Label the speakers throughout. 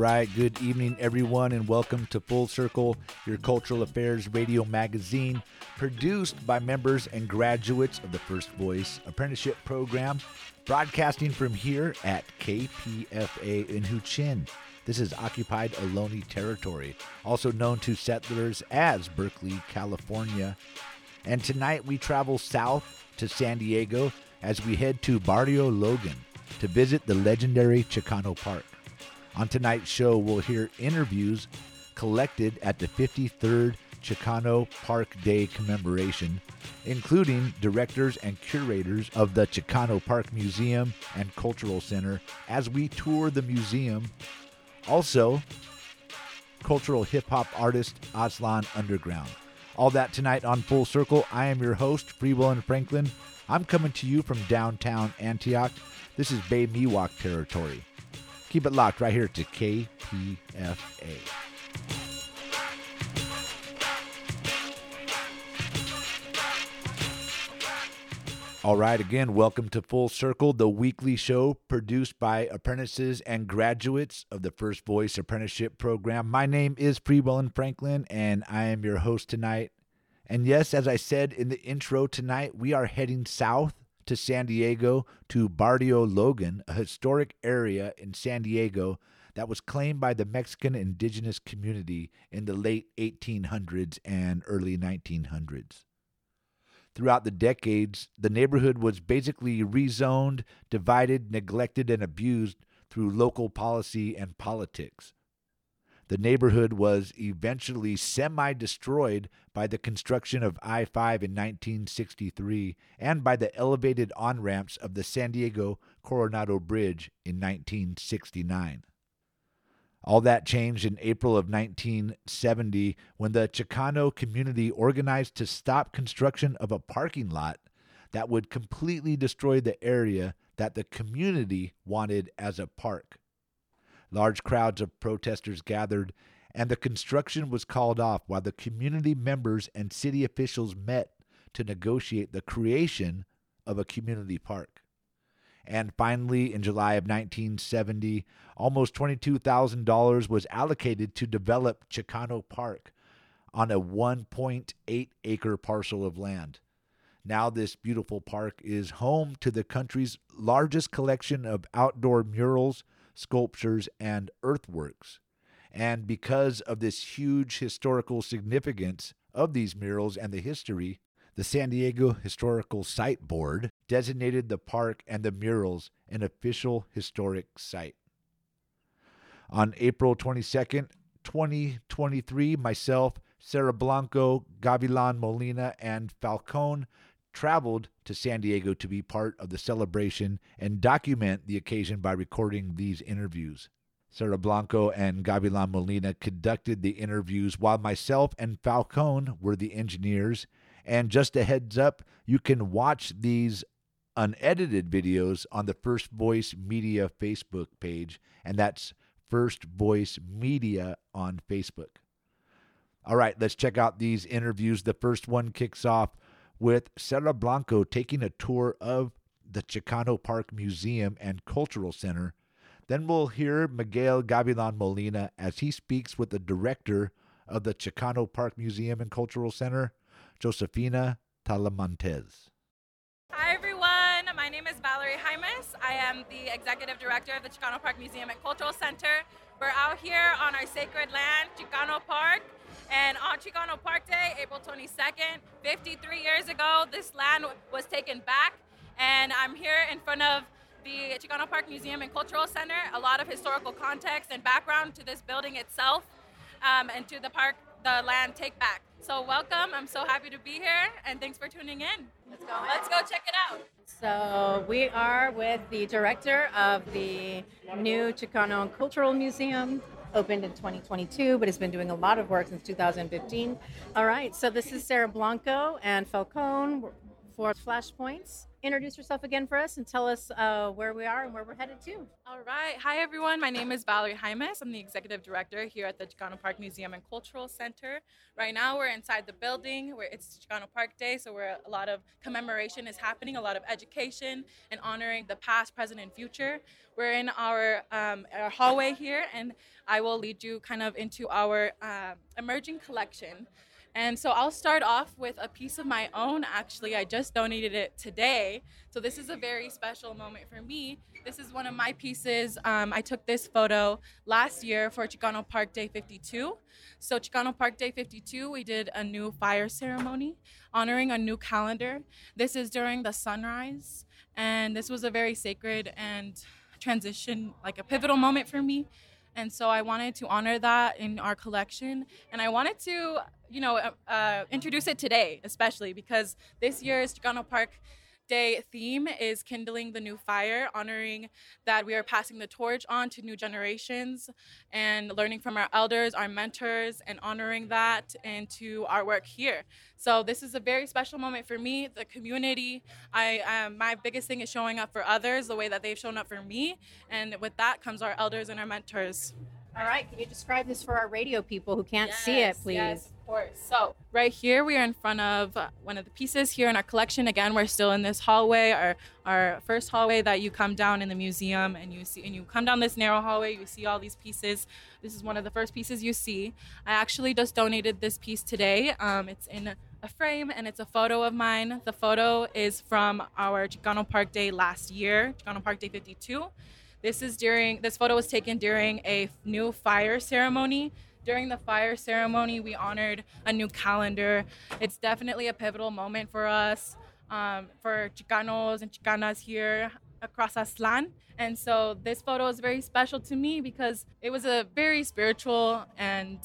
Speaker 1: right, good evening, everyone, and welcome to Full Circle, your cultural affairs radio magazine, produced by members and graduates of the First Voice Apprenticeship Program, broadcasting from here at KPFA in Huichin. This is occupied Ohlone territory, also known to settlers as Berkeley, California. And tonight we travel south to San Diego as we head to Barrio Logan to visit the legendary Chicano Park. On tonight's show, we'll hear interviews collected at the 53rd Chicano Park Day commemoration, including directors and curators of the Chicano Park Museum and Cultural Center as we tour the museum. Also, cultural hip hop artist Aztlan Underground. All that tonight on Full Circle. I am your host, Free Will and Franklin. I'm coming to you from downtown Antioch. This is Bay Miwok territory. Keep it locked right here to KPFA. All right, again, welcome to Full Circle, the weekly show produced by apprentices and graduates of the First Voice Apprenticeship Program. My name is Freewell and Franklin, and I am your host tonight. And yes, as I said in the intro tonight, we are heading south to San Diego to Barrio Logan, a historic area in San Diego that was claimed by the Mexican indigenous community in the late 1800s and early 1900s. Throughout the decades, the neighborhood was basically rezoned, divided, neglected, and abused through local policy and politics. The neighborhood was eventually semi destroyed by the construction of I 5 in 1963 and by the elevated on ramps of the San Diego Coronado Bridge in 1969. All that changed in April of 1970 when the Chicano community organized to stop construction of a parking lot that would completely destroy the area that the community wanted as a park. Large crowds of protesters gathered, and the construction was called off while the community members and city officials met to negotiate the creation of a community park. And finally, in July of 1970, almost $22,000 was allocated to develop Chicano Park on a 1.8 acre parcel of land. Now, this beautiful park is home to the country's largest collection of outdoor murals, sculptures, and earthworks. And because of this huge historical significance of these murals and the history, the San Diego Historical Site Board designated the park and the murals an official historic site. On April 22nd, 2023, myself, Sarah Blanco, Gavilan Molina, and Falcone traveled to San Diego to be part of the celebration and document the occasion by recording these interviews. Sarah Blanco and Gavilan Molina conducted the interviews while myself and Falcone were the engineers. And just a heads up, you can watch these unedited videos on the First Voice Media Facebook page, and that's First Voice Media on Facebook. All right, let's check out these interviews. The first one kicks off with Sarah Blanco taking a tour of the Chicano Park Museum and Cultural Center. Then we'll hear Miguel Gavilan Molina as he speaks with the director of the Chicano Park Museum and Cultural Center, Josefina Talamantes.
Speaker 2: Hi everyone, my name is Valerie Jaimes. I am the executive director of the Chicano Park Museum and Cultural Center. We're out here on our sacred land, Chicano Park, and on Chicano Park Day, April 22nd, 53 years ago, this land was taken back, and I'm here in front of the Chicano Park Museum and Cultural Center. A lot of historical context and background to this building itself, um, and to the park, the land take back. So welcome. I'm so happy to be here, and thanks for tuning in. Let's go. Let's go check it out.
Speaker 3: So we are with the director of the new Chicano Cultural Museum opened in 2022, but has been doing a lot of work since 2015. All right, so this is Sarah Blanco and Falcone for Flashpoints. Introduce yourself again for us and tell us uh, where we are and where we're headed to.
Speaker 4: All right. Hi, everyone. My name is Valerie Jaimes. I'm the executive director here at the Chicano Park Museum and Cultural Center. Right now, we're inside the building where it's Chicano Park Day, so where a lot of commemoration is happening, a lot of education and honoring the past, present, and future. We're in our, um, our hallway here, and I will lead you kind of into our uh, emerging collection. And so I'll start off with a piece of my own. Actually, I just donated it today. So this is a very special moment for me. This is one of my pieces. Um, I took this photo last year for Chicano Park Day 52. So Chicano Park Day 52, we did a new fire ceremony honoring a new calendar. This is during the sunrise. And this was a very sacred and transition, like a pivotal moment for me. And so I wanted to honor that in our collection. And I wanted to, you know, uh, uh, introduce it today, especially because this year's Chicano Park Day theme is kindling the new fire, honoring that we are passing the torch on to new generations and learning from our elders, our mentors, and honoring that into our work here. So this is a very special moment for me, the community. I um, my biggest thing is showing up for others the way that they've shown up for me, and with that comes our elders and our mentors.
Speaker 3: All right, can you describe this for our radio people who can't see it, please?
Speaker 4: Yes, course. So, right here, we are in front of one of the pieces here in our collection. Again, we're still in this hallway, our, our first hallway that you come down in the museum, and you see, and you come down this narrow hallway, you see all these pieces. This is one of the first pieces you see. I actually just donated this piece today. Um, it's in a frame and it's a photo of mine. The photo is from our Chicano Park Day last year, Chicano Park Day 52. This is during this photo was taken during a new fire ceremony. During the fire ceremony, we honored a new calendar. It's definitely a pivotal moment for us, um, for Chicanos and Chicanas here across Aztlan. And so this photo is very special to me because it was a very spiritual and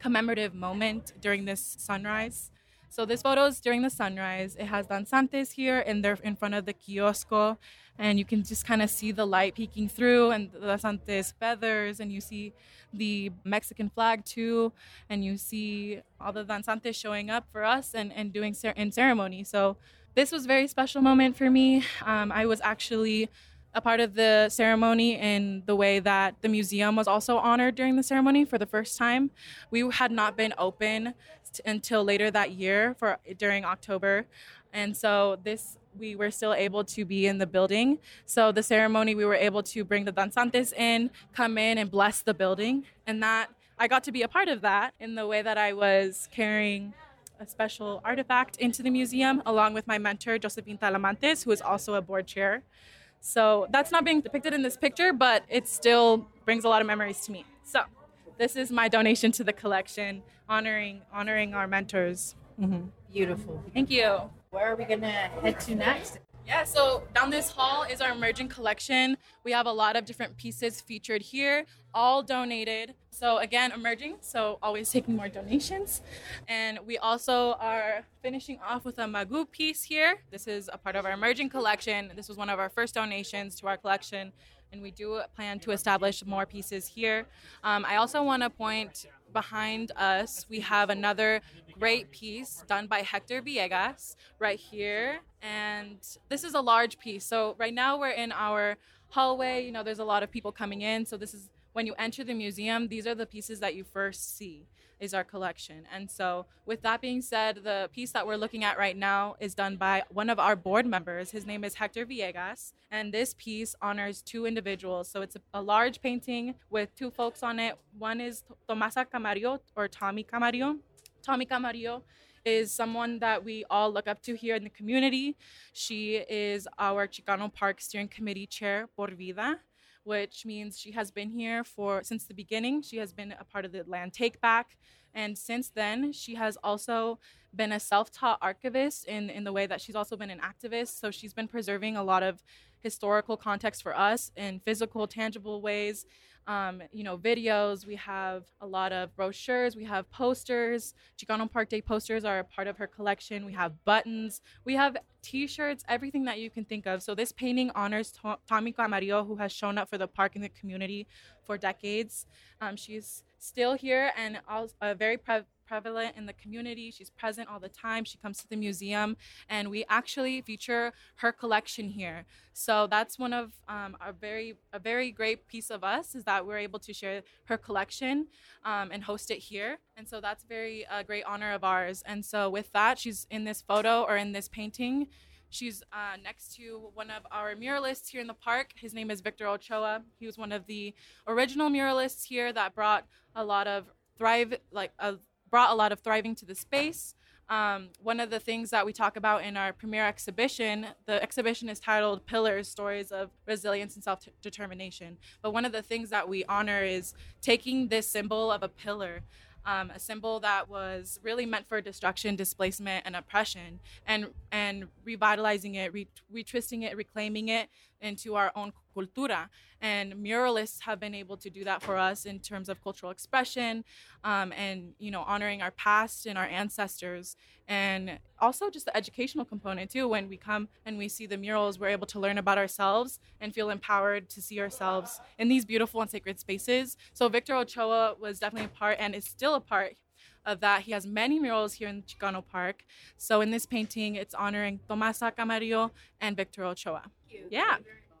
Speaker 4: commemorative moment during this sunrise. So this photo is during the sunrise. It has danzantes here and they're in front of the kiosco and you can just kind of see the light peeking through and the danzantes feathers and you see the Mexican flag too and you see all the danzantes showing up for us and, and doing cer- in ceremony. So this was a very special moment for me. Um, I was actually a part of the ceremony in the way that the museum was also honored during the ceremony for the first time. We had not been open t- until later that year for during October. And so this we were still able to be in the building. So the ceremony we were able to bring the danzantes in, come in and bless the building. And that I got to be a part of that in the way that I was carrying a special artifact into the museum along with my mentor Josephine Talamantes, who is also a board chair. So that's not being depicted in this picture, but it still brings a lot of memories to me. So this is my donation to the collection, honoring honoring our mentors. Mm-hmm.
Speaker 3: Beautiful.
Speaker 4: Thank you.
Speaker 3: Where are we going to head to next?
Speaker 4: Yeah, so down this hall is our emerging collection. We have a lot of different pieces featured here, all donated. So again, emerging, so always taking more donations. And we also are finishing off with a Magu piece here. This is a part of our emerging collection. This was one of our first donations to our collection, and we do plan to establish more pieces here. Um, I also want to point behind us, we have another great piece done by Hector Villegas right here. And this is a large piece. So right now we're in our hallway. You know, there's a lot of people coming in. So this is when you enter the museum, these are the pieces that you first see is our collection. And so with that being said, the piece that we're looking at right now is done by one of our board members. His name is Hector Villegas. And this piece honors two individuals. So it's a, a large painting with two folks on it. One is Tomasa Camarillo or Tommy Camarillo. Tommy Camarillo is someone that we all look up to here in the community. She is our Chicano Park Steering Committee Chair por vida, which means she has been here for since the beginning. She has been a part of the land take back. And since then, she has also been a self-taught archivist in in the way that she's also been an activist. So she's been preserving a lot of historical context for us in physical, tangible ways. Um, you know, videos. We have a lot of brochures. We have posters. Chicano Park Day posters are a part of her collection. We have buttons. We have T-shirts. Everything that you can think of. So this painting honors to- Tommy Camarillo, who has shown up for the park and the community for decades. Um, she's still here and uh, very pre- prevalent in the community. She's present all the time. She comes to the museum, and we actually feature her collection here. So that's one of um, our very a very great piece of us is that we're able to share her collection um, and host it here. And so that's very a great honor of ours. And so with that, she's in this photo or in this painting. She's uh, next to one of our muralists here in the park. His name is Victor Ochoa. He was one of the original muralists here that brought a lot of thrive, like a brought a lot of thriving to the space. Um, one of the things that we talk about in our premiere exhibition, the exhibition is titled Pillars Stories of Resilience and Self Determination. But one of the things that we honor is taking this symbol of a pillar, um, a symbol that was really meant for destruction, displacement, and oppression, and, and revitalizing it, re- retwisting it, reclaiming it into our own cultura. And muralists have been able to do that for us in terms of cultural expression um, and, you know, honoring our past and our ancestors. And also just the educational component, too. When we come and we see the murals, we're able to learn about ourselves and feel empowered to see ourselves in these beautiful and sacred spaces. So Victor Ochoa was definitely a part and is still a part of that. He has many murals here in Chicano Park. So in this painting, it's honoring Tomasa Camarillo and Victor Ochoa. Yeah.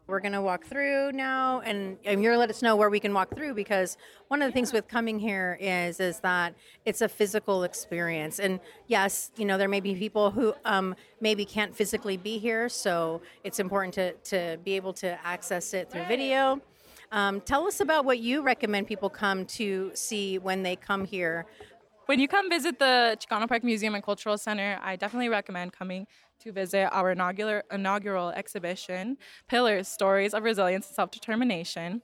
Speaker 3: We're going to walk through now, and, and you're going to let us know where we can walk through because one of the things with coming here is is that it's a physical experience. And yes, you know there may be people who um, maybe can't physically be here, so it's important to to be able to access it through video. Um, tell us about what you recommend people come to see when they come here.
Speaker 4: When you come visit the Chicano Park Museum and Cultural Center, I definitely recommend coming to visit our inaugural, inaugural exhibition, Pillars Stories of Resilience and Self Determination.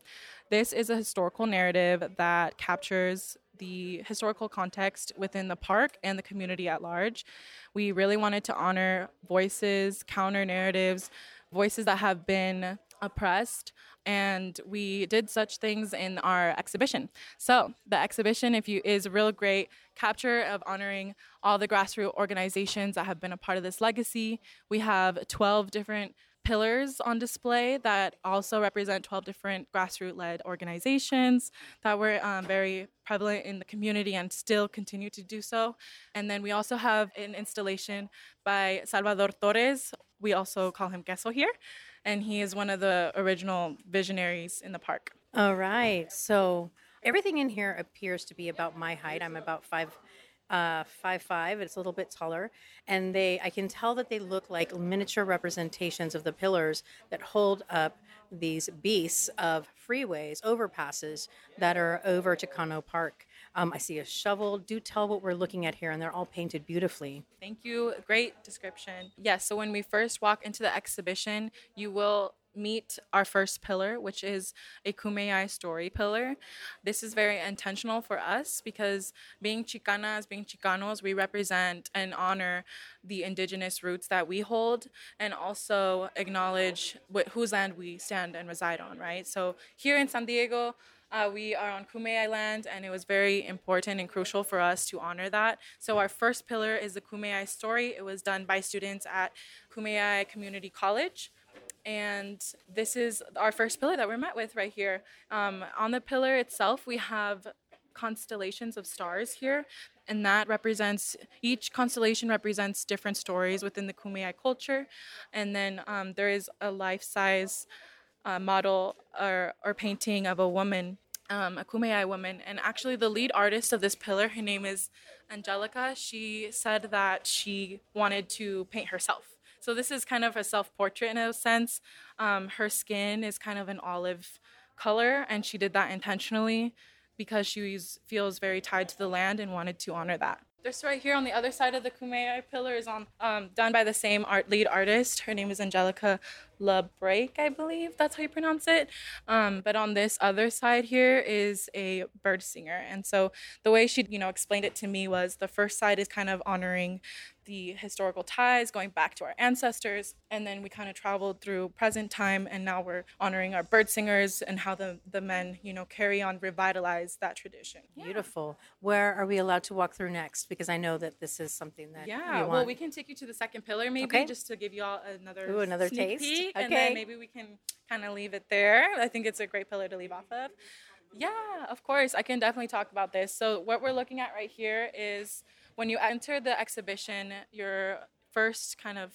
Speaker 4: This is a historical narrative that captures the historical context within the park and the community at large. We really wanted to honor voices, counter narratives, voices that have been oppressed and we did such things in our exhibition so the exhibition if you is a real great capture of honoring all the grassroots organizations that have been a part of this legacy we have 12 different pillars on display that also represent 12 different grassroots led organizations that were um, very prevalent in the community and still continue to do so. And then we also have an installation by Salvador Torres. We also call him Queso here. And he is one of the original visionaries in the park.
Speaker 3: All right. So everything in here appears to be about my height. I'm about five, uh, five five. It's a little bit taller, and they I can tell that they look like miniature representations of the pillars that hold up these beasts of freeways, overpasses that are over Chicano Park. Um, I see a shovel. Do tell what we're looking at here, and they're all painted beautifully.
Speaker 4: Thank you. Great description. Yes, so when we first walk into the exhibition, you will meet our first pillar, which is a Kumeyaay story pillar. This is very intentional for us because being Chicanas, being Chicanos, we represent and honor the indigenous roots that we hold and also acknowledge what, whose land we stand and reside on, right? So here in San Diego, uh, we are on Kumeyaay land, and it was very important and crucial for us to honor that. So our first pillar is the Kumeyaay story. It was done by students at Kumeyaay Community College. And this is our first pillar that we're met with right here. Um, on the pillar itself, we have constellations of stars here, and that represents each constellation represents different stories within the Kumeyaay culture. And then um, there is a life size uh, model or, or painting of a woman, um, a Kumeyaay woman. And actually, the lead artist of this pillar, her name is Angelica, she said that she wanted to paint herself. So this is kind of a self-portrait in a sense. Um, her skin is kind of an olive color, and she did that intentionally because she feels very tied to the land and wanted to honor that. This right here on the other side of the Kumeyaay pillar is on um, done by the same art lead artist. Her name is Angelica LeBrake, I believe that's how you pronounce it. Um, but on this other side here is a bird singer, and so the way she you know explained it to me was the first side is kind of honoring the historical ties going back to our ancestors and then we kind of traveled through present time and now we're honoring our bird singers and how the, the men you know carry on revitalize that tradition.
Speaker 3: Beautiful. Where are we allowed to walk through next? Because I know that this is something that
Speaker 4: yeah. well we can take you to the second pillar maybe
Speaker 3: Okay.
Speaker 4: just to give you all another
Speaker 3: Ooh, another
Speaker 4: sneak
Speaker 3: taste?
Speaker 4: peek, and then maybe we can kind of leave it there. I think it's a great pillar to leave off of. Yeah of course. I can definitely talk about this. So what we're looking at right here is when you enter the exhibition your first kind of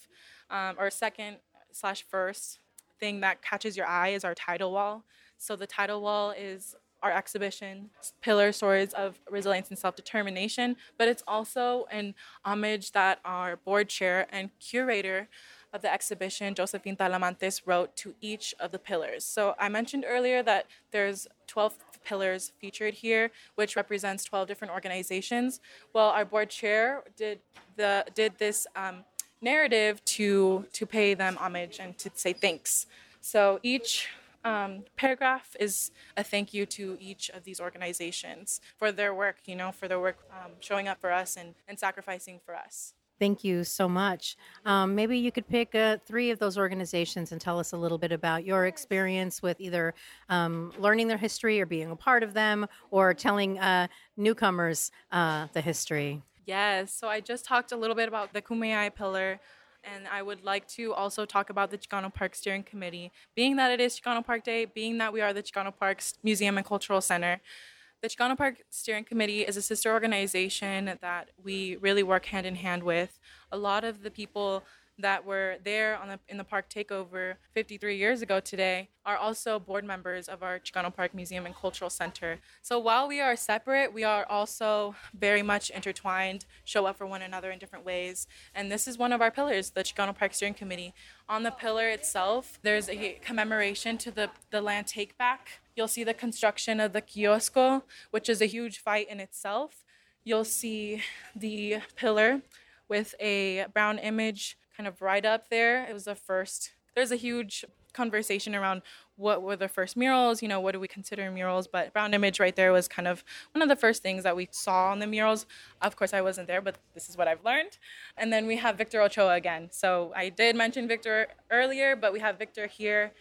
Speaker 4: um, or second slash first thing that catches your eye is our title wall so the title wall is our exhibition, Pillar Stories of Resilience and Self Determination, but it's also an homage that our board chair and curator of the exhibition, Josephine Talamantes, wrote to each of the pillars. So I mentioned earlier that there's 12 pillars featured here, which represents 12 different organizations. Well, our board chair did the did this um, narrative to to pay them homage and to say thanks. So each um, paragraph is a thank you to each of these organizations for their work, you know, for their work um, showing up for us and, and sacrificing for us.
Speaker 3: Thank you so much. Um, maybe you could pick uh, three of those organizations and tell us a little bit about your experience with either um, learning their history or being a part of them or telling uh, newcomers uh, the history.
Speaker 4: Yes, so I just talked a little bit about the Kumeyaay pillar, and I would like to also talk about the Chicano Park Steering Committee. Being that it is Chicano Park Day, being that we are the Chicano Parks Museum and Cultural Center, the Chicano Park Steering Committee is a sister organization that we really work hand in hand with. A lot of the people that were there on the, in the park takeover 53 years ago today are also board members of our Chicano Park Museum and Cultural Center. So while we are separate, we are also very much intertwined, show up for one another in different ways. And this is one of our pillars, the Chicano Park Steering Committee. On the pillar itself, there's a commemoration to the, the land take back. You'll see the construction of the kiosco, which is a huge fight in itself. You'll see the pillar with a brown image kind of right up there. It was the first. There's a huge conversation around what were the first murals, you know, what do we consider murals? But brown image right there was kind of one of the first things that we saw on the murals. Of course, I wasn't there, but this is what I've learned. And then we have Victor Ochoa again. So I did mention Victor earlier, but we have Victor here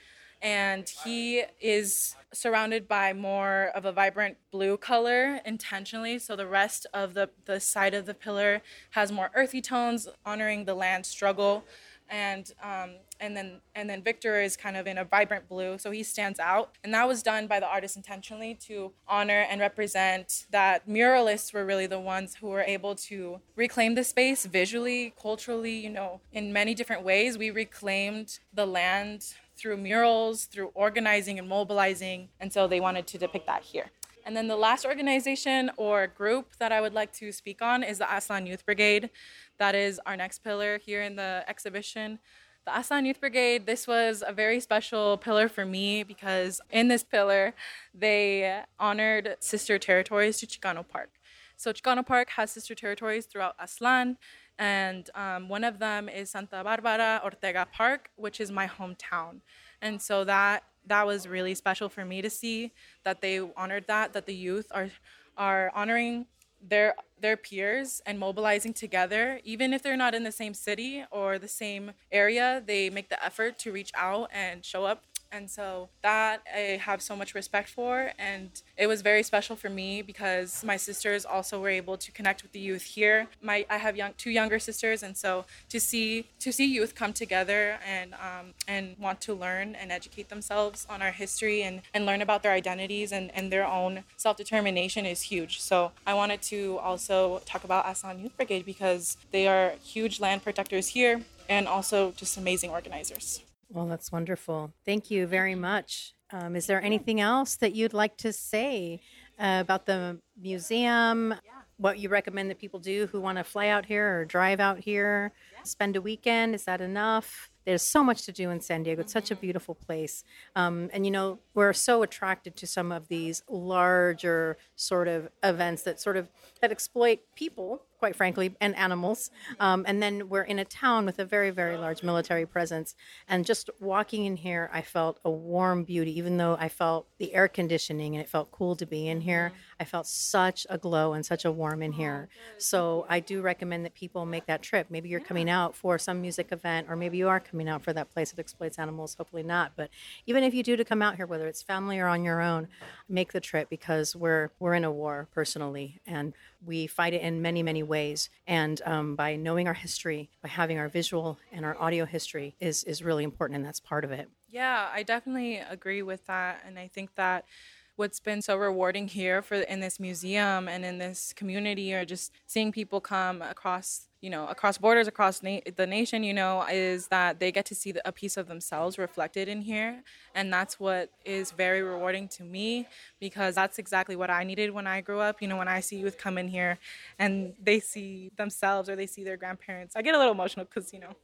Speaker 4: and he is surrounded by more of a vibrant blue color intentionally so the rest of the, the side of the pillar has more earthy tones honoring the land struggle and um, and then and then Victor is kind of in a vibrant blue, so he stands out. And that was done by the artist intentionally to honor and represent that muralists were really the ones who were able to reclaim the space visually, culturally, you know, in many different ways. We reclaimed the land through murals, through organizing and mobilizing, and so they wanted to depict that here. And then the last organization or group that I would like to speak on is the Aztlan Youth Brigade. That is our next pillar here in the exhibition. The Aztlan Youth Brigade, this was a very special pillar for me because in this pillar, they honored sister territories to Chicano Park. So Chicano Park has sister territories throughout Aztlan, and um, one of them is Santa Barbara Ortega Park, which is my hometown. And so that that was really special for me to see that they honored that that the youth are are honoring their their peers and mobilizing together even if they're not in the same city or the same area they make the effort to reach out and show up and so that I have so much respect for. And it was very special for me because my sisters also were able to connect with the youth here. My I have young two younger sisters, and so to see to see youth come together and um, and want to learn and educate themselves on our history and, and learn about their identities and, and their own self determination is huge. So I wanted to also talk about Aztlan Youth Brigade because they are huge land protectors here and also just amazing organizers.
Speaker 3: Well, that's wonderful. Thank you very much. Um, is there anything else that you'd like to say uh, about the museum? What you recommend that people do who want to fly out here or drive out here, spend a weekend? Is that enough? There's so much to do in San Diego. It's such a beautiful place. Um, and, you know, we're so attracted to some of these larger sort of events that sort of that exploit people quite frankly, and animals. Um, and then we're in a town with a very, very large military presence. And just walking in here, I felt a warm beauty, even though I felt the air conditioning and it felt cool to be in here. I felt such a glow and such a warm in here. So I do recommend that people make that trip. Maybe you're coming out for some music event, or maybe you are coming out for that place that exploits animals. Hopefully not. But even if you do to come out here, whether it's family or on your own, make the trip because we're we're in a war personally, and we fight it in many many ways. And um, by knowing our history, by having our visual and our audio history, is is really important, and that's part of it.
Speaker 4: Yeah, I definitely agree with that, and I think that what's been so rewarding here for in this museum and in this community or just seeing people come across you know across borders across na- the nation you know is that they get to see the, a piece of themselves reflected in here. And that's what is very rewarding to me because that's exactly what i needed when i grew up. You know when i see youth come in here and they see themselves or they see their grandparents i get a little emotional because you know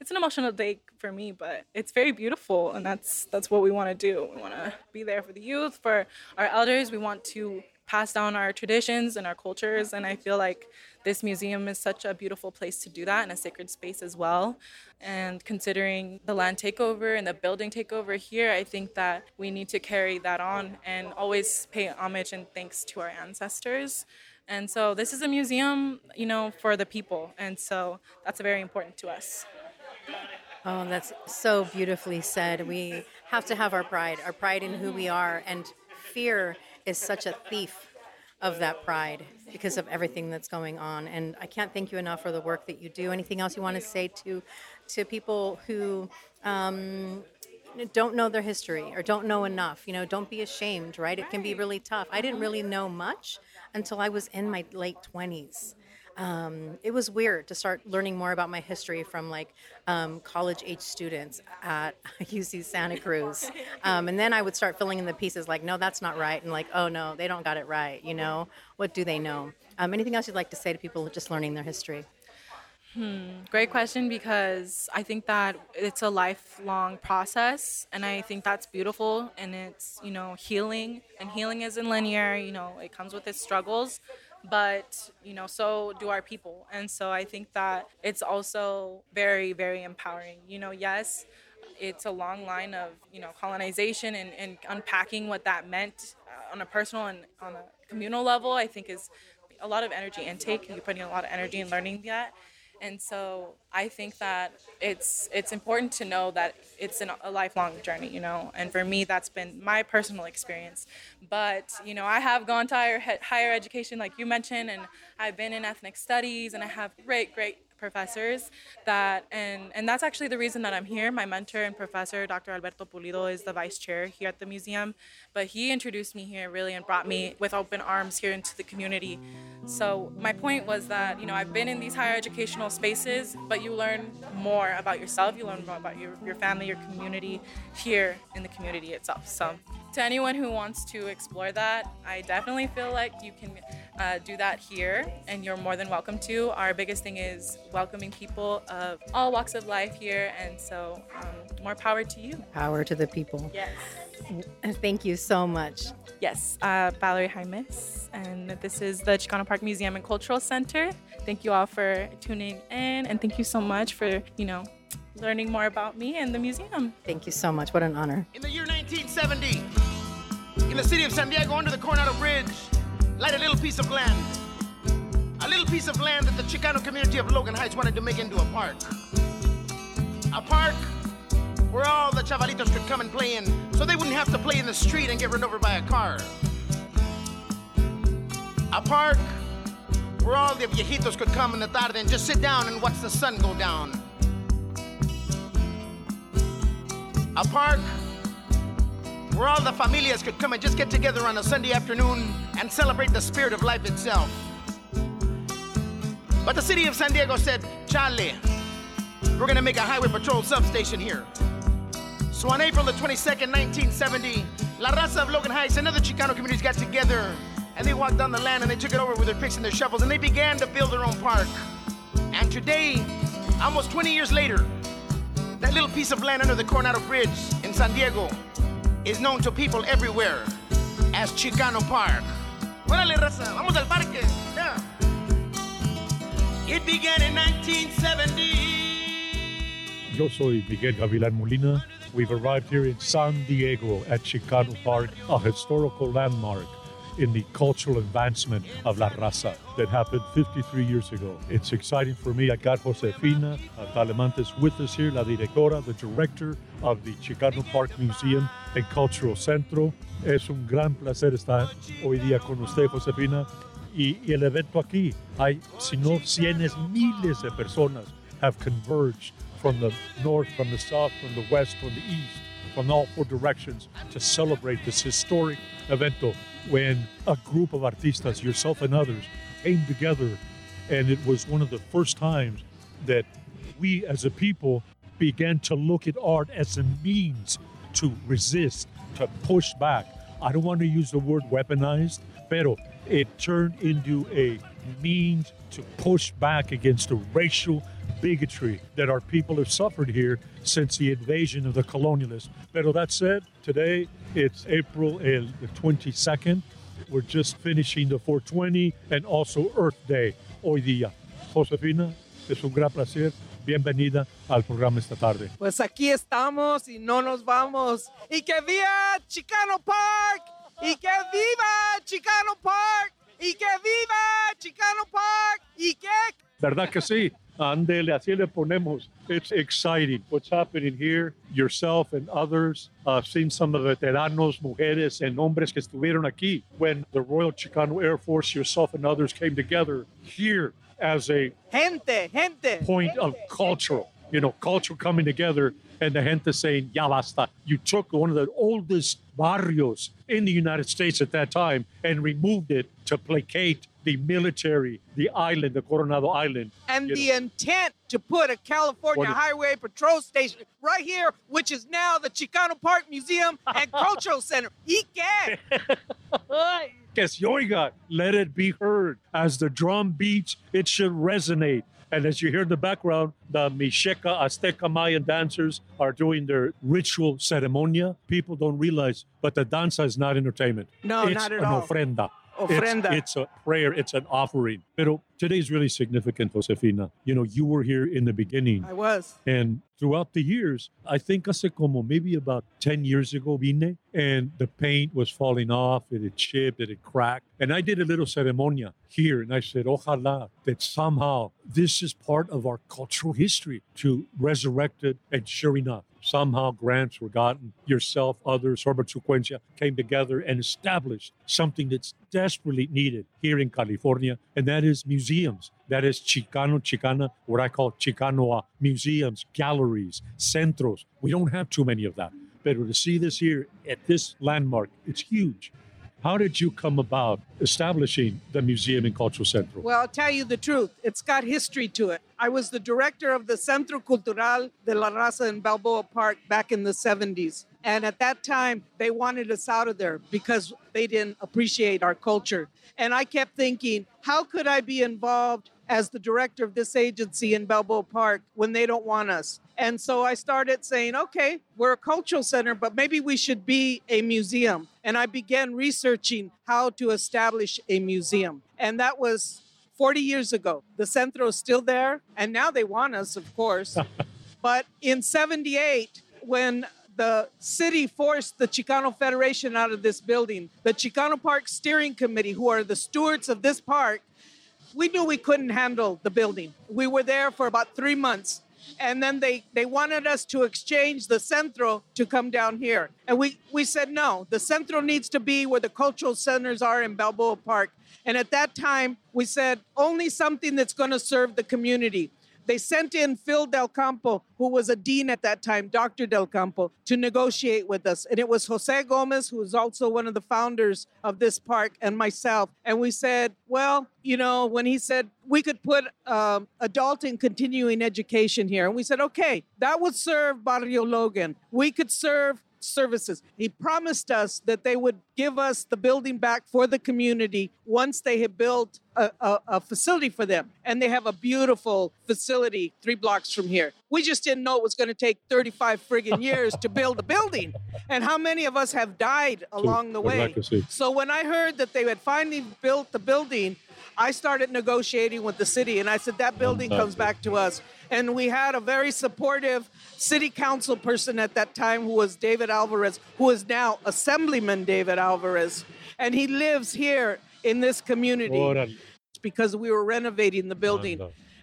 Speaker 4: it's an emotional day for me, but it's very beautiful, and that's that's what we want to do. We want to be there for the youth, for our elders. We want to pass down our traditions and our cultures, and I feel like this museum is such a beautiful place to do that in a sacred space as well. And considering the land takeover and the building takeover here, I think that we need to carry that on and always pay homage and thanks to our ancestors. And so this is a museum, you know, for the people, and so that's very important to us.
Speaker 3: Oh, that's so beautifully said. We have to have our pride, our pride in who we are, and fear is such a thief of that pride because of everything that's going on. And I can't thank you enough for the work that you do. Anything else you want to say to to people who um, don't know their history or don't know enough? You know, don't be ashamed. Right? It can be really tough. I didn't really know much until I was in my late twenties um, it was weird to start learning more about my history from like um, college age students at UC Santa Cruz. Um, and then I would start filling in the pieces like, no, that's not right. And like, oh no, they don't got it right. You know, what do they know? Um, anything else you'd like to say to people just learning their history?
Speaker 4: Hmm, great question because I think that it's a lifelong process and I think that's beautiful and it's, you know, healing and healing isn't linear, you know, it comes with its struggles but you know so do our people. And so i think that it's also very very empowering. You know yes it's a long line of you know colonization and, and unpacking what that meant uh, on a personal and on a communal level i think is a lot of energy intake. You're putting a lot of energy in learning that and so I think that it's it's important to know that it's an, a lifelong journey, you know. And for me, that's been my personal experience. But you know, I have gone to higher higher education, like you mentioned, and I've been in ethnic studies, and I have great great professors that and and that's actually the reason that I'm here. My mentor and professor, Dr. Alberto Pulido, is the vice chair here at the museum, but he introduced me here really and brought me with open arms here into the community. So my point was that you know I've been in these higher educational spaces, but you learn more about yourself, you learn more about your, your family, your community here in the community itself. So to anyone who wants to explore that, I definitely feel like you can uh, do that here, and you're more than welcome to. Our biggest thing is welcoming people of all walks of life here, and so um, more power to you.
Speaker 3: Power to the people.
Speaker 4: Yes.
Speaker 3: Thank you so much.
Speaker 4: Yes, uh, Valerie Jaimes, and this is the Chicano Park Museum and Cultural Center. Thank you all for tuning in, and thank you so much for you know learning more about me and the museum.
Speaker 3: Thank you so much. What an honor.
Speaker 5: In the year 1970, in the city of San Diego, under the Coronado Bridge, lied a little piece of land. A little piece of land that the Chicano community of Logan Heights wanted to make into a park. A park where all the chavalitos could come and play in, so they wouldn't have to play in the street and get run over by a car. A park where all the viejitos could come in the tarde and just sit down and watch the sun go down. A park where all the familias could come and just get together on a Sunday afternoon and celebrate the spirit of life itself. But the city of San Diego said, Charlie, we're gonna make a highway patrol substation here. So on April the 22nd, 1970, La Raza of Logan Heights and other Chicano communities got together and they walked down the land and they took it over with their picks and their shovels and they began to build their own park. And today, almost 20 years later, that little piece of land under the Coronado Bridge in San Diego is known to people everywhere as Chicano Park. Órale, raza, vamos al parque. Yeah. It began in 1970.
Speaker 6: Yo soy Miguel Gavilan Molina. We've arrived here in San Diego at Chicano Park, a historical landmark in the cultural advancement of La Raza that happened 53 years ago. It's exciting for me. I got Josefina Talamantes with us here, la directora, the director of the Chicano Park Museum and Cultural Centro. Es un gran placer estar hoy día con usted, Josefina. Y, y el evento aquí, hay, si no cientos, miles de personas have converged from the north, from the south, from the west, from the east, from all four directions to celebrate this historic evento when a group of artistas, yourself and others, came together. And it was one of the first times that we as a people began to look at art as a means to resist, to push back. I don't want to use the word weaponized, pero it turned into a means to push back against the racial bigotry that our people have suffered here since the invasion of the colonialists. Pero that said, today it's April el- the 22nd. We're just finishing the 420 and also Earth Day hoy día. Josefina, es un gran placer. Bienvenida al programa esta tarde.
Speaker 7: Pues aquí estamos y no nos vamos. Y que viva Chicano Park. Y que viva Chicano Park. Y que viva Chicano Park. Y que
Speaker 6: ¿Verdad que sí? Andele, así le ponemos. It's exciting what's happening here. Yourself and others. I've seen some of the veteranos, mujeres, and hombres que estuvieron aquí when the Royal Chicano Air Force, yourself and others came together here as a
Speaker 7: gente, gente.
Speaker 6: point of cultural, you know, culture coming together and the gente saying, ya basta. You took one of the oldest barrios in the United States at that time and removed it to placate the military, the island, the Coronado Island.
Speaker 7: And the
Speaker 6: know.
Speaker 7: intent to put a California
Speaker 6: What-
Speaker 7: Highway Patrol Station right here, which is now the Chicano Park Museum and Cultural Center. ¿Y qué?
Speaker 6: Que se oiga, let it be heard. As the drum beats, it should resonate. And as you hear in the background, the Mixteca, Azteca, Mayan dancers are doing their ritual ceremonia. People don't realize, but the danza is not entertainment.
Speaker 7: No,
Speaker 6: it's
Speaker 7: not at
Speaker 6: an
Speaker 7: all.
Speaker 6: ofrenda.
Speaker 7: Oh, ofrenda.
Speaker 6: It's, it's a prayer. It's an offering. Pero today's really significant, Josefina. You know, you were here in the beginning.
Speaker 7: I was.
Speaker 6: And throughout the years, I think hace como maybe about 10 years ago vine and the paint was falling off, it had chipped, it had cracked. And I did a little ceremonia here and I said, ojalá that somehow this is part of our cultural history to resurrect it. And sure enough, somehow grants were gotten. Yourself, others, Herbert Siguenza came together and established something that's desperately needed here in California, and that is museums. That is Chicano, Chicana, what I call Chicanoa museums, galleries, centros. We don't have too many of that. But to see this here at this landmark, it's huge. How did you come about establishing the Museum and Cultural Centro?
Speaker 7: Well, I'll tell you the truth. It's got history to it. I was the director of the Centro Cultural de la Raza in Balboa Park back in the 70s. And at that time, they wanted us out of there because they didn't appreciate our culture. And I kept thinking, how could I be involved as the director of this agency in Balboa Park when they don't want us? And so I started saying, okay, we're a cultural center, but maybe we should be a museum. And I began researching how to establish a museum. And that was 40 years ago. The centro is still there, and now they want us, of course. but in 78, when the city forced the Chicano Federation out of this building, the Chicano Park Steering Committee, who are the stewards of this park, we knew we couldn't handle the building. We were there for about three months. And then they, they wanted us to exchange the centro to come down here. And we, we said no, the centro needs to be where the cultural centers are in Balboa Park. And at that time, we said only something that's going to serve the community. They sent in Phil Del Campo, who was a dean at that time, Dr. Del Campo, to negotiate with us. And it was Jose Gomez, who was also one of the founders of this park, and myself. And we said, well, you know, when he said we could put um, adult and continuing education here, and we said, okay, that would serve Barrio Logan. We could serve services. He promised us that they would give us the building back for the community once they had built a, a, a facility for them. And they have a beautiful facility three blocks from here. We just didn't know it was going to take 35 friggin' years to build a building. And how many of us have died along the way?
Speaker 6: verdad que sí.
Speaker 7: So when I heard that they had finally built the building, I started negotiating with the city, and I said that building comes back to us. And we had a very supportive city council person at that time, who was David Alvarez, who is now Assemblyman David Alvarez, and he lives here in this community. Because we were renovating the building.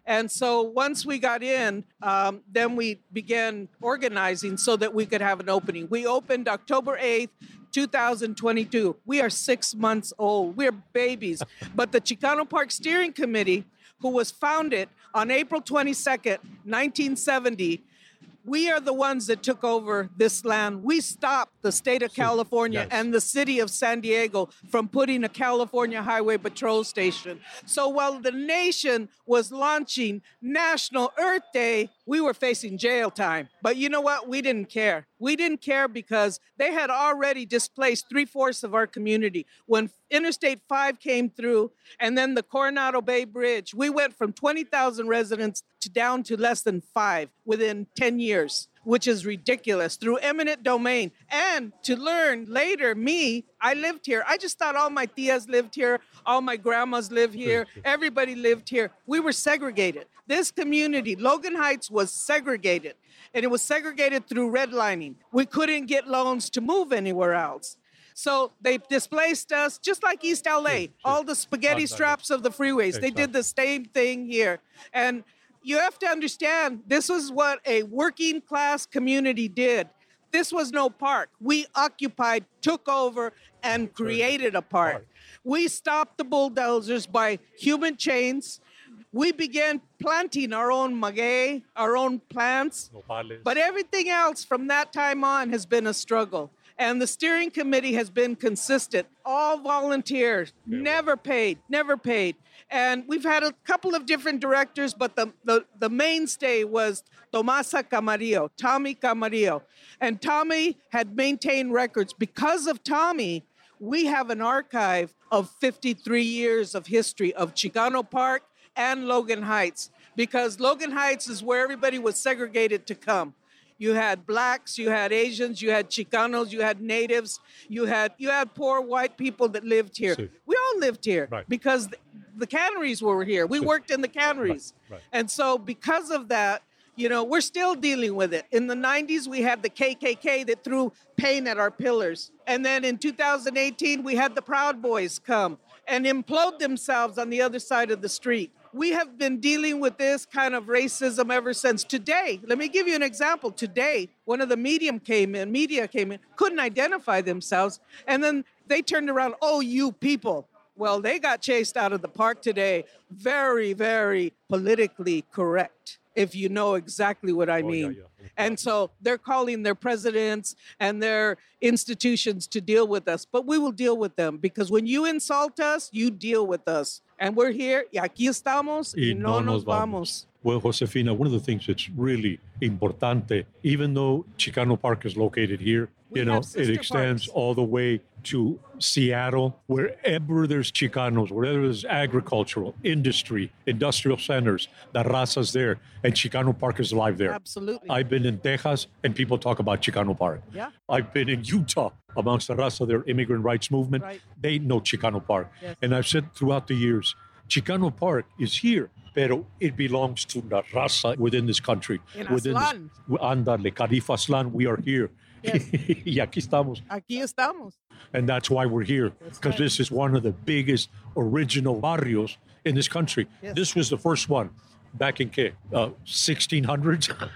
Speaker 7: And so once we got in, um, then we began organizing so that we could have an opening. We opened October 8th, 2022. We are six months old. We're babies. but the Chicano Park Steering Committee, who was founded on April 22nd, 1970, we are the ones that took over this land. We stopped the state of California
Speaker 6: yes.
Speaker 7: and the city of San Diego from putting a California Highway Patrol station. So while the nation was launching National Earth Day, we were facing jail time. But you know what? We didn't care. We didn't care because they had already displaced three fourths of our community. When Interstate 5 came through and then the Coronado Bay Bridge, we went from 20,000 residents to down to less than five within 10 years which is ridiculous through eminent domain. And to learn later, me, I lived here. I just thought all my tias lived here, all my grandmas live here, everybody lived here. We were segregated. This community, Logan Heights, was segregated, and it was segregated through redlining. We couldn't get loans to move anywhere else. So they displaced us, just like East LA, all the spaghetti straps of the freeways. They did the same thing here. And you have to understand this was what a working class community did. This was no park. We occupied, took over, and created a park. We stopped the bulldozers by human chains. We began planting our own maguey, our own plants.
Speaker 6: Nopales.
Speaker 7: But everything else from that time on has been a struggle. And the steering committee has been consistent, all volunteers, never paid, never paid. And we've had a couple of different directors, but the, the, the mainstay was Tomasa Camarillo, Tommy Camarillo. And Tommy had maintained records. Because of Tommy, we have an archive of 53 years of history of Chicano Park and Logan Heights, because Logan Heights is where everybody was segregated to come. You had blacks, you had Asians, you had Chicanos, you had natives, you had you had poor white people that lived here.
Speaker 6: Sí.
Speaker 7: We all lived here
Speaker 6: Right.
Speaker 7: because the, the canneries were here. We worked in the canneries.
Speaker 6: right.
Speaker 7: And so because of that, you know, we're still dealing with it. In the 90s, we had the KKK that threw paint at our pillars. And then in 2018, we had the Proud Boys come and implode themselves on the other side of the street. We have been dealing with this kind of racism ever since today. Let me give you an example. Today, one of the medium came in, media came in, couldn't identify themselves, and then they turned around, "Oh, you people." Well, they got chased out of the park today. Very, very politically correct, if you know exactly what I
Speaker 6: Oh,
Speaker 7: mean.
Speaker 6: yeah.
Speaker 7: And so they're calling their presidents and their institutions to deal with us, but we will deal with them because when you insult us, you deal with us. And we're here, y aquí estamos, y, no, nos vamos.
Speaker 6: Well, Josefina, one of the things that's really importante, even though Chicano Park is located here,
Speaker 7: We
Speaker 6: you know, it extends
Speaker 7: parks.
Speaker 6: all the way to Seattle, wherever there's Chicanos, wherever there's agricultural, industry, industrial centers, the raza's there, and Chicano Park is alive there.
Speaker 7: Absolutely.
Speaker 6: I've been in Texas, and people talk about Chicano Park.
Speaker 7: Yeah.
Speaker 6: I've been in Utah amongst the raza, their immigrant rights movement.
Speaker 7: Right.
Speaker 6: They know Chicano Park.
Speaker 7: Yes.
Speaker 6: And I've said throughout the years, Chicano Park is here, pero it belongs to the raza within this country.
Speaker 7: En
Speaker 6: within
Speaker 7: Aztlán.
Speaker 6: This, andale, Carifa Aztlán, we are here.
Speaker 7: Yes.
Speaker 6: y aquí estamos.
Speaker 7: Aquí estamos.
Speaker 6: And that's why we're here, because
Speaker 7: right.
Speaker 6: this is one of the biggest original barrios in this country.
Speaker 7: Yes.
Speaker 6: This was the first one back in uh, 1600s.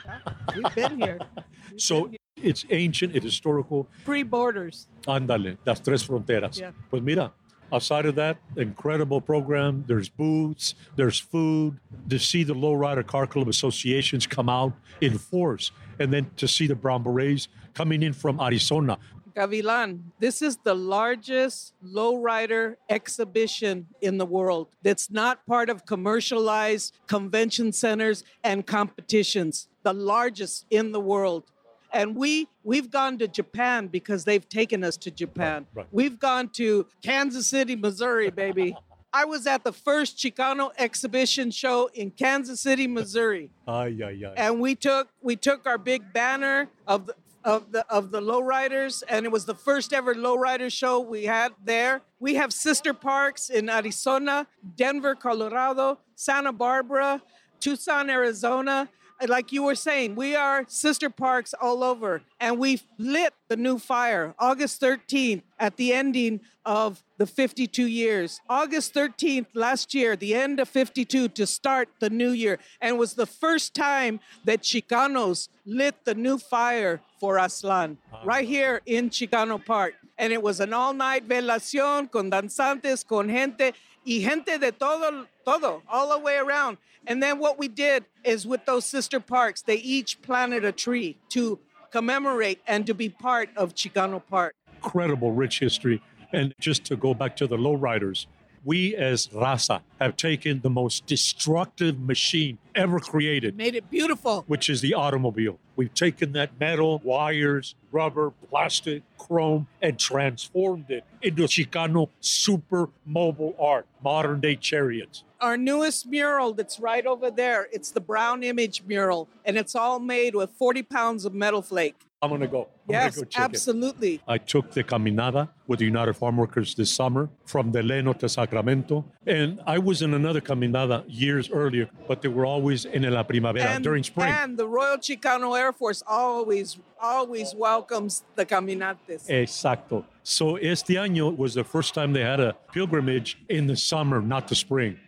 Speaker 7: We've been here.
Speaker 6: so it's ancient, it's historical.
Speaker 7: Pre borders.
Speaker 6: Ándale, las tres fronteras.
Speaker 7: Yeah.
Speaker 6: Pues mira, outside of that, incredible program. There's booths, there's food. To see the Lowrider Car Club associations come out in force, and then to see the Brown Berets coming in from Arizona.
Speaker 7: Gavilan, this is the largest lowrider exhibition in the world that's not part of commercialized convention centers and competitions. The largest in the world. And we we've gone to Japan because they've taken us to Japan.
Speaker 6: right.
Speaker 7: We've gone to Kansas City, Missouri, baby. I was at the first Chicano exhibition show in Kansas City, Missouri
Speaker 6: Ay, ay, ay.
Speaker 7: and we took we took our big banner of the of the of the lowriders, and it was the first ever lowrider show we had there. We have sister parks in Arizona, Denver, Colorado, Santa Barbara, Tucson, Arizona. Like you were saying, we are sister parks all over, and we've lit the new fire August 13th at the ending of the 52 years. August 13th last year, the end of 52 to start the new year, and was the first time that Chicanos lit the new fire for Aztlán right here in Chicano Park. And it was an all night velación con danzantes, con gente, y gente de todo, todo, all the way around. And then what we did is with those sister parks, they each planted a tree to commemorate and to be part of Chicano Park.
Speaker 6: incredible rich history. And just to go back to the lowriders, we as Raza have taken the most destructive machine ever created,
Speaker 7: Made it beautiful.
Speaker 6: which is the automobile. We've taken that metal, wires, rubber, plastic, chrome, and transformed it into Chicano super mobile art, modern day chariots.
Speaker 7: Our newest mural that's right over there, it's the brown image mural, and it's all made with 40 pounds of metal flake.
Speaker 6: I'm gonna go. I'm
Speaker 7: Yes,
Speaker 6: gonna go check it.
Speaker 7: absolutely.
Speaker 6: I took the caminada with the United Farm Workers this summer from Delano to Sacramento. And I was in another caminada years earlier, but they were always in La Primavera
Speaker 7: And,
Speaker 6: during spring.
Speaker 7: and the Royal Chicano Air Force always, always welcomes the caminates.
Speaker 6: Exacto. So este año was the first time they had a pilgrimage in the summer, not the spring.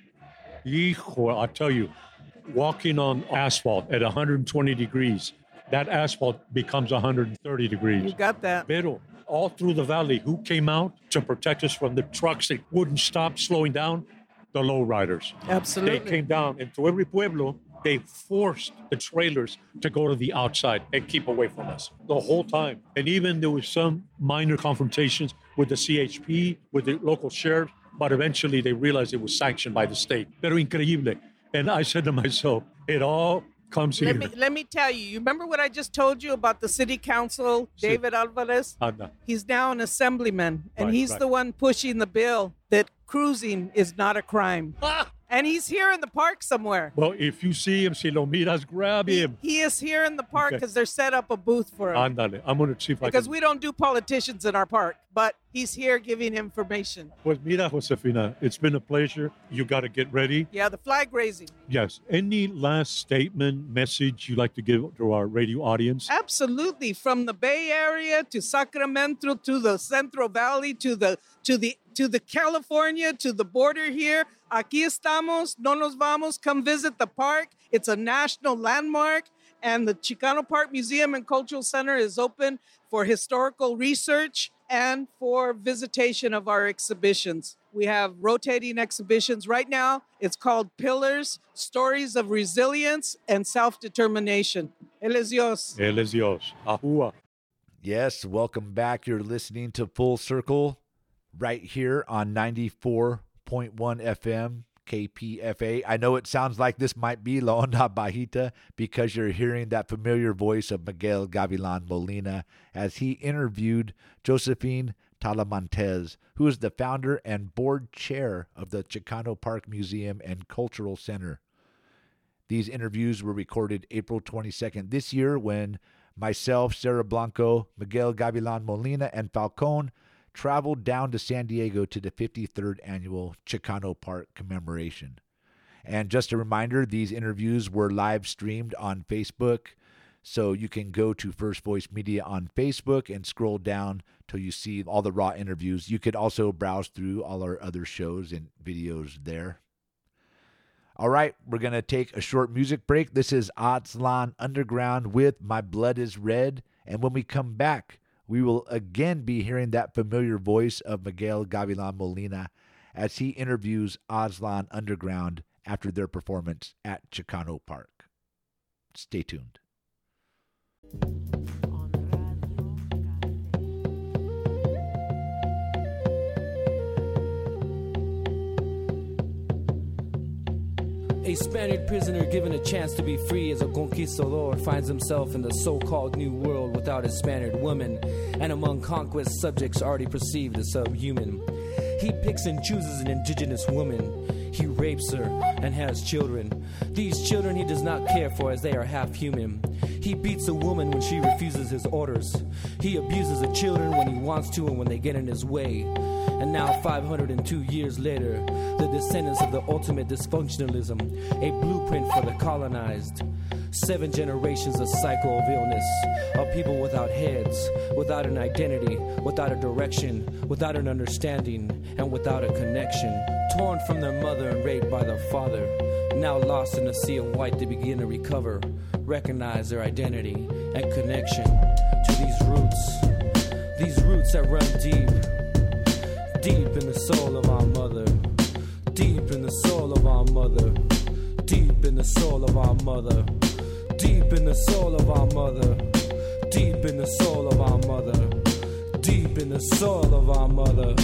Speaker 6: Hijo, I tell you, walking on asphalt at 120 degrees, that asphalt becomes 130 degrees.
Speaker 7: You got that.
Speaker 6: Pero all through the valley, who came out to protect us from the trucks that wouldn't stop slowing down? The lowriders.
Speaker 7: Absolutely.
Speaker 6: They came down into every pueblo. They forced the trailers to go to the outside and keep away from us the whole time. And even there was some minor confrontations with the CHP, with the local sheriff, but eventually they realized it was sanctioned by the state. Pero increíble. And I said to myself, it all comes here.
Speaker 7: Let me, let me tell you, you remember what I just told you about the city council,
Speaker 6: Sí.
Speaker 7: David Alvarez?
Speaker 6: Anda.
Speaker 7: He's now an assemblyman, and
Speaker 6: Right,
Speaker 7: he's
Speaker 6: right.
Speaker 7: the one pushing the bill that cruising is not a crime.
Speaker 6: Ah!
Speaker 7: And he's here in the park somewhere.
Speaker 6: Well, if you see him, si lo miras, grab him.
Speaker 7: He is here in the park
Speaker 6: Okay.
Speaker 7: because they're set up a booth for him.
Speaker 6: Ándale. I'm going to see if I
Speaker 7: because we don't do politicians in our park, but he's here giving information.
Speaker 6: Pues mira, Josefina, it's been a pleasure. You got to get ready.
Speaker 7: Yeah, the flag raising.
Speaker 6: Yes. Any last statement, message you'd like to give to our radio audience?
Speaker 7: Absolutely, from the Bay Area to Sacramento to the Central Valley to the to the to the California to the border here. Aquí estamos, no nos vamos. Come visit the park. It's a national landmark, and the Chicano Park Museum and Cultural Center is open for historical research and for visitation of our exhibitions. We have rotating exhibitions right now. It's called Pillars: Stories of Resilience and Self-Determination. Él es Dios.
Speaker 6: Él es Dios. Ahua.
Speaker 1: Yes, welcome back. You're listening to Full Circle right here on 94.1 FM KPFA. I know it sounds like this might be La Onda Bajita because you're hearing that familiar voice of Miguel Gavilan Molina as he interviewed Josephine Talamantes, who is the founder and board chair of the Chicano Park Museum and Cultural Center. These interviews were recorded April 22nd this year when myself, Sarah Blanco, Miguel Gavilan Molina, and Falcone traveled down to San Diego to the 53rd annual Chicano Park commemoration. And just a reminder, these interviews were live streamed on Facebook. So you can go to First Voice Media on Facebook and scroll down till you see all the raw interviews. You could also browse through all our other shows and videos there. All right, we're going to take a short music break. This is Aztlan Underground with My Blood is Red. And when we come back, we will again be hearing that familiar voice of Miguel Gavilan Molina as he interviews Aztlan Underground after their performance at Chicano Park. Stay tuned.
Speaker 8: A Spaniard prisoner given a chance to be free as a conquistador finds himself in the so called New World without his Spaniard woman, and among conquest subjects already perceived as subhuman. He picks and chooses an indigenous woman. He rapes her and has children. These children he does not care for as they are half human. He beats a woman when she refuses his orders. He abuses the children when he wants to and when they get in his way. And now, 502 years later, the descendants of the ultimate dysfunctionalism, a blueprint for the colonized. Seven generations of cycle of illness, of people without heads, without an identity, without a direction, without an understanding, and without a connection. Torn from their mother and raped by their father. Now lost in a sea of white, they begin to recover, recognize their identity and connection to these roots. These roots that run deep, deep in the soul of our mother, deep in the soul of our mother, deep in the soul of our mother, deep in the soul of our mother, deep in the soul of our mother, deep in the soul of our mother.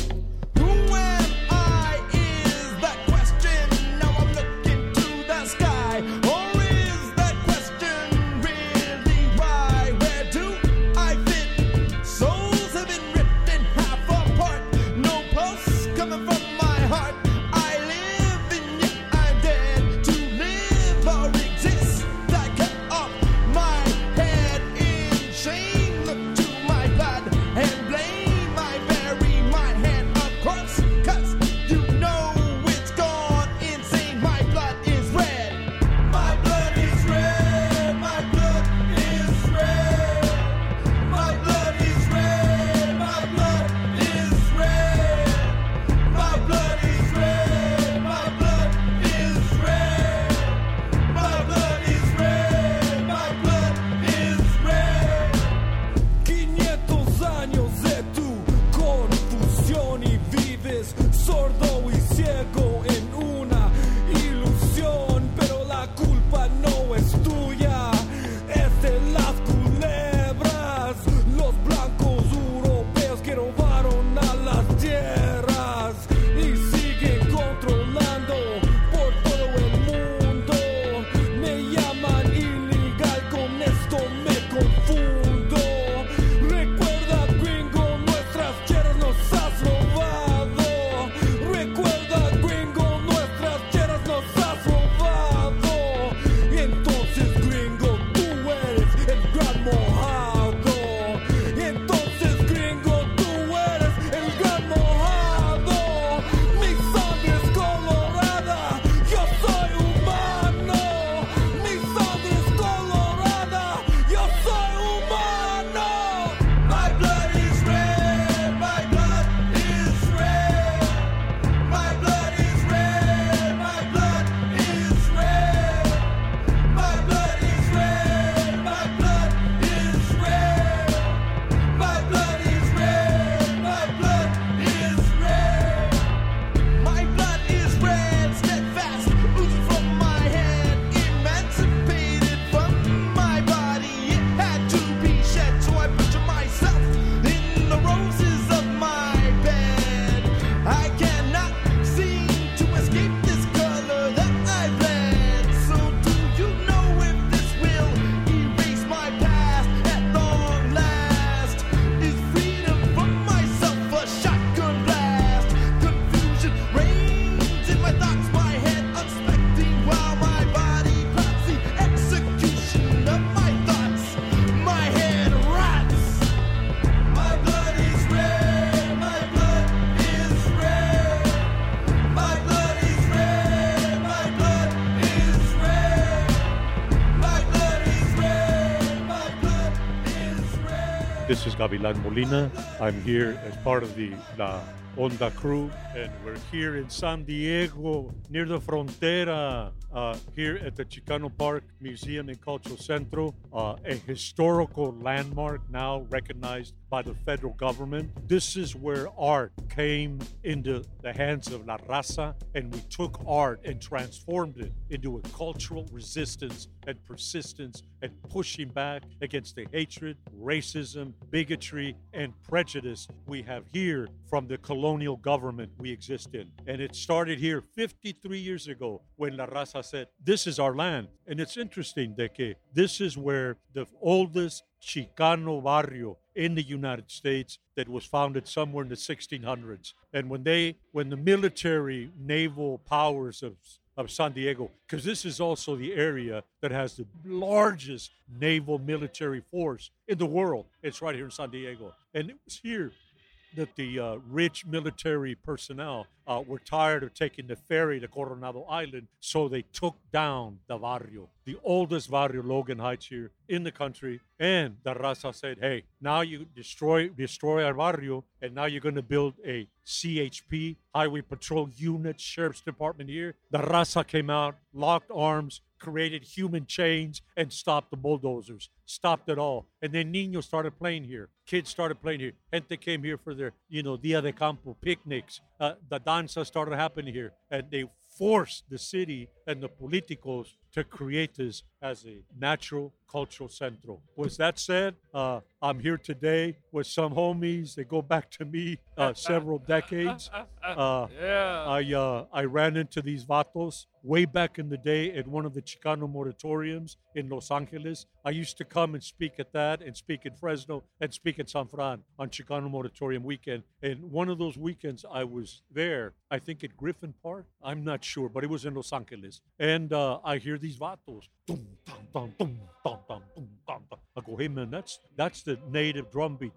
Speaker 9: Red.
Speaker 6: Gavilan Molina. I'm here as part of the La Onda crew, and we're here in San Diego, near the frontera, uh, here at the Chicano Park Museum and Cultural Centro, uh, a historical landmark now recognized by the federal government. This is where art came into the hands of La Raza, and we took art and transformed it into a cultural resistance and persistence and pushing back against the hatred, racism, bigotry, and prejudice we have here from the colonial government we exist in. And it started here 53 years ago when La Raza said, This is our land. And it's interesting that que this is where the oldest Chicano barrio in the United States that was founded somewhere in the 1600s. And when they, when the military naval powers of of San Diego, because this is also the area that has the largest naval military force in the world. It's right here in San Diego. And it was here that the uh, rich military personnel uh, were tired of taking the ferry to Coronado Island, so they took down the barrio, the oldest barrio, Logan Heights here in the country. And the Raza said, "Hey, now you destroy destroy our barrio, and now you're going to build a CHP Highway Patrol Unit, Sheriff's Department here." The Raza came out, locked arms, created human chains, and stopped the bulldozers. Stopped it all. And then Nino started playing here. Kids started playing here. Gente came here for their, you know, Dia de Campo picnics. Uh, the danza started happening here. And they forced the city and the politicos to create this as a natural cultural centro. With that said, uh, I'm here today with some homies. They go back to me uh, several decades. Uh,
Speaker 10: Yeah.
Speaker 6: I uh, I ran into these vatos way back in the day at one of the Chicano moratoriums in Los Angeles. I used to come and speak at that, and speak in Fresno, and speak in San Fran on Chicano moratorium weekend. And one of those weekends, I was there. I think at Griffin Park. I'm not sure, but it was in Los Angeles and uh, I hear these vatos. I go, hey man, that's that's the native drum beat.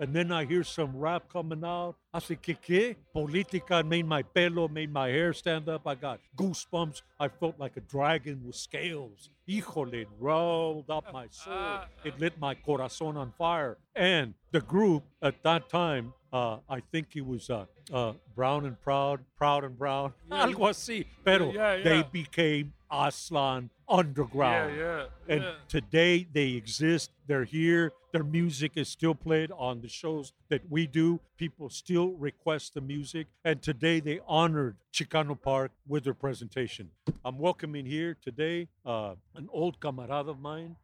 Speaker 6: And then I hear some rap coming out. I say, ¿qué qué? Politica made my pelo, made my hair stand up. I got goosebumps. I felt like a dragon with scales. Híjole, rolled up my soul. It lit my corazón on fire. And the group at that time uh, I think he was uh, uh, Brown and Proud, Proud and Brown,
Speaker 10: Yeah,
Speaker 6: algo así. Pero
Speaker 10: yeah,
Speaker 6: they became Aztlan Underground.
Speaker 10: Yeah, yeah,
Speaker 6: And
Speaker 10: yeah.
Speaker 6: today they exist. They're here. Their music is still played on the shows that we do. People still request the music. And today they honored Chicano Park with their presentation. I'm welcoming here today uh, an old camarada of mine.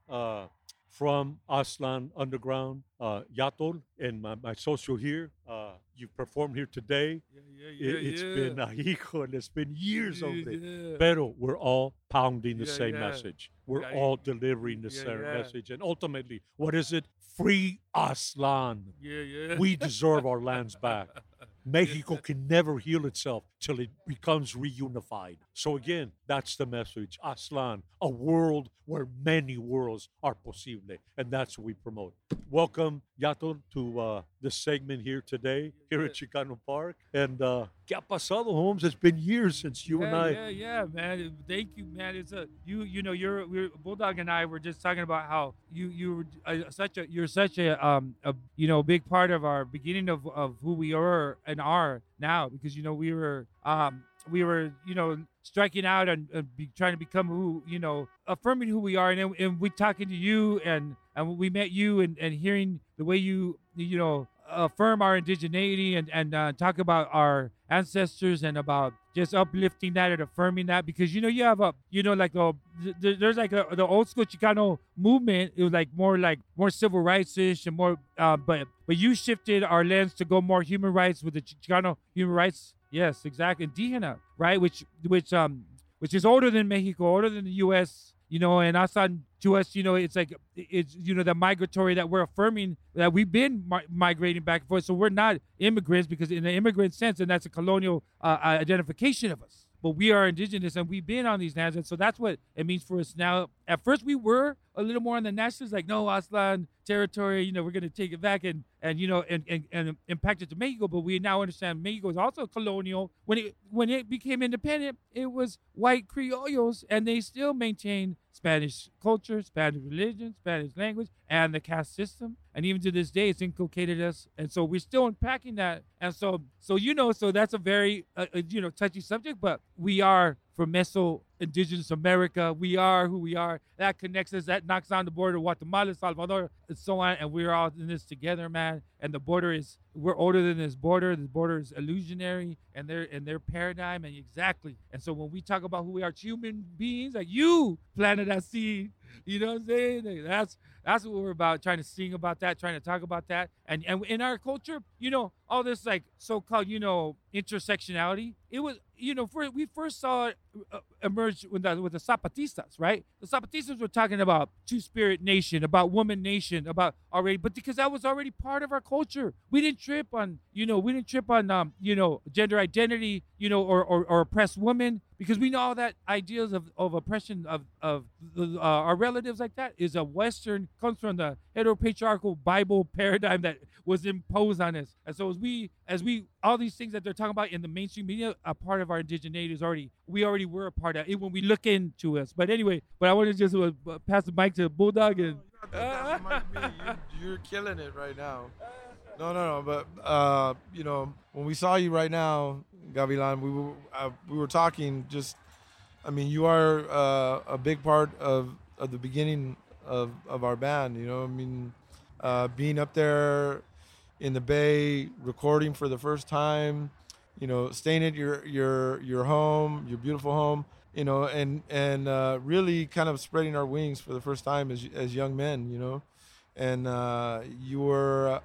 Speaker 6: From Aztlan Underground, uh, Yaotl, and my, my social here. Uh, you've performed here today.
Speaker 10: yeah,
Speaker 6: It, has
Speaker 10: yeah.
Speaker 6: been, uh, and it's been years of
Speaker 10: Yeah,
Speaker 6: it.
Speaker 10: yeah.
Speaker 6: Pero we're all pounding the
Speaker 10: Yeah,
Speaker 6: same
Speaker 10: yeah.
Speaker 6: message. We're
Speaker 10: Yeah,
Speaker 6: all delivering the
Speaker 10: yeah,
Speaker 6: same
Speaker 10: yeah.
Speaker 6: message. And ultimately, what is it? Free Aztlán.
Speaker 10: Yeah, yeah.
Speaker 6: We deserve our lands back. Mexico can never heal itself till it becomes reunified. So again, that's the message. Aztlán, a world where many worlds are posible, and that's what we promote. Welcome, Yato, to uh, this segment here today, here at Chicano Park. And uh, ¿qué ha pasado, Holmes? It's been years since you and I.
Speaker 10: Yeah, yeah, man. Thank you, man. It's a you. You know, you're we're, Bulldog and I were just talking about how you you were uh, such a you're such a um a you know big part of our beginning of of who we are and are now because you know we were um we were you know striking out and, and be, trying to become who you know affirming who we are. And and we talking to you and and we met you and and hearing the way you you know affirm our indigeneity and and uh, talk about our ancestors and about just uplifting that and affirming that because you know you have a you know like a there's like a, the old school Chicano movement it was like more like more civil rights ish and more uh, but but you shifted our lens to go more human rights with the Ch- Chicano human rights. Yes exactly. Indígena right which which um which is older than Mexico older than the U.S you know, and outside to us, you know, it's like it's you know the migratory that we're affirming that we've been mi- migrating back and forth. So we're not immigrants because in the immigrant sense, and that's a colonial uh, uh, identification of us. But we are indigenous and we've been on these lands, and so that's what it means for us now. At first, we were a little more on the nationalists, like no Aztlán territory, you know, we're going to take it back and and you know and, and and impact it to Mexico. But we now understand Mexico is also colonial. When it when it became independent, it was white criollos, and they still maintain Spanish culture, Spanish religion, Spanish language, and the caste system. And even to this day, it's inculcated us, and so we're still unpacking that. And so, so you know, so that's a very uh, uh, you know touchy subject, but we are from Meso Indigenous America. We are who we are. That connects us. That knocks on the border of Guatemala, Salvador, and so on. And we're all in this together, man. And the border is we're older than this border. The border is illusionary, and their and their paradigm, and exactly. And so when we talk about who we are, human beings, like you planted that seed. You know what I'm saying? That's that's what we're about, trying to sing about that, trying to talk about that. And and in our culture, you know, all this like so-called, you know, intersectionality. It was, you know, for, we first saw it uh, emerge with the, with the Zapatistas, right? The Zapatistas were talking about two-spirit nation, about woman nation, about already, but because that was already part of our culture, we didn't trip on, you know, we didn't trip on, um, you know, gender identity, you know, or or, or oppressed women, because we know all that ideas of, of oppression of of the, uh, our relatives like that is a Western comes from the heteropatriarchal Bible paradigm that was imposed on us. And so as we as we all these things that they're talking about in the mainstream media, a part of our indigeneity is already we already were a part of it when we look into us. But anyway, but I want to just uh, pass the mic to Bulldog and.
Speaker 11: You're killing it right now. No, no, no. But uh, you know, when we saw you right now, Gavilan, we were uh, we were talking. Just, I mean, you are uh, a big part of of the beginning of of our band. You know, I mean, uh, being up there in the Bay, recording for the first time. You know, staying at your your your home, your beautiful home. You know, and and uh, really kind of spreading our wings for the first time as as young men. You know, and uh, you were.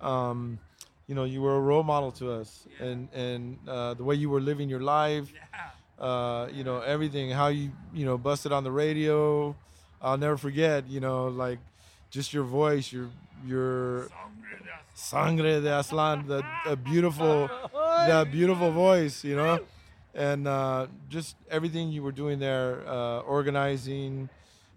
Speaker 11: Um, you know, you were a role model to us, and and uh, the way you were living your life, uh, you know, everything, how you you know busted on the radio. I'll never forget, you know, like just your voice, your your sangre de Aztlán, the, the beautiful, the beautiful voice, you know, and uh, just everything you were doing there, uh, organizing,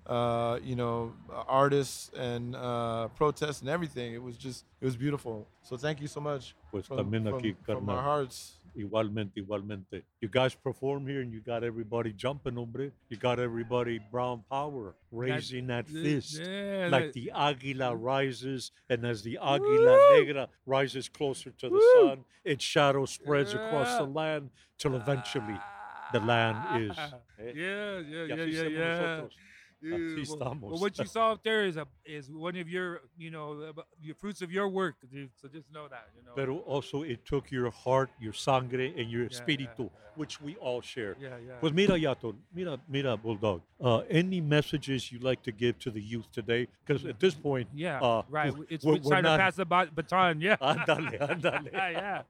Speaker 11: uh, you know, artists and uh, protests and everything. It was just, it was beautiful. So thank you so much
Speaker 6: Pues
Speaker 11: from,
Speaker 6: también
Speaker 11: from-
Speaker 6: aquí,
Speaker 11: from
Speaker 6: carnal.
Speaker 11: our hearts.
Speaker 6: Igualmente, igualmente. You guys perform here and you got everybody jumping, hombre. You got everybody brown power, raising that,
Speaker 10: th-
Speaker 6: fist.
Speaker 10: yeah,
Speaker 6: like
Speaker 10: that-
Speaker 6: the águila rises, and as the águila negra rises closer to the
Speaker 10: Woo!
Speaker 6: sun, its shadow spreads across the land till eventually the land is. eh?
Speaker 10: Yeah, yeah, yeah, yeah,
Speaker 6: somos
Speaker 10: yeah. Dude, well- well, what you saw up there is a is one of your you know your fruits of your work, dude. So just know that you know.
Speaker 6: Pero also it took your heart, your sangre, and your
Speaker 10: Yeah,
Speaker 6: espíritu, which we all share.
Speaker 10: Yeah, yeah.
Speaker 6: Pues mira, Yato, mira, mira, Bulldog. Uh, any messages you like to give to the youth today? Because at this point,
Speaker 10: Yeah,
Speaker 6: uh,
Speaker 10: right.
Speaker 6: we're-
Speaker 10: It's
Speaker 6: we're,
Speaker 10: we're trying
Speaker 6: we're
Speaker 10: to pass the ba- baton. Yeah.
Speaker 6: Ándale, ándale.
Speaker 10: yeah. yeah.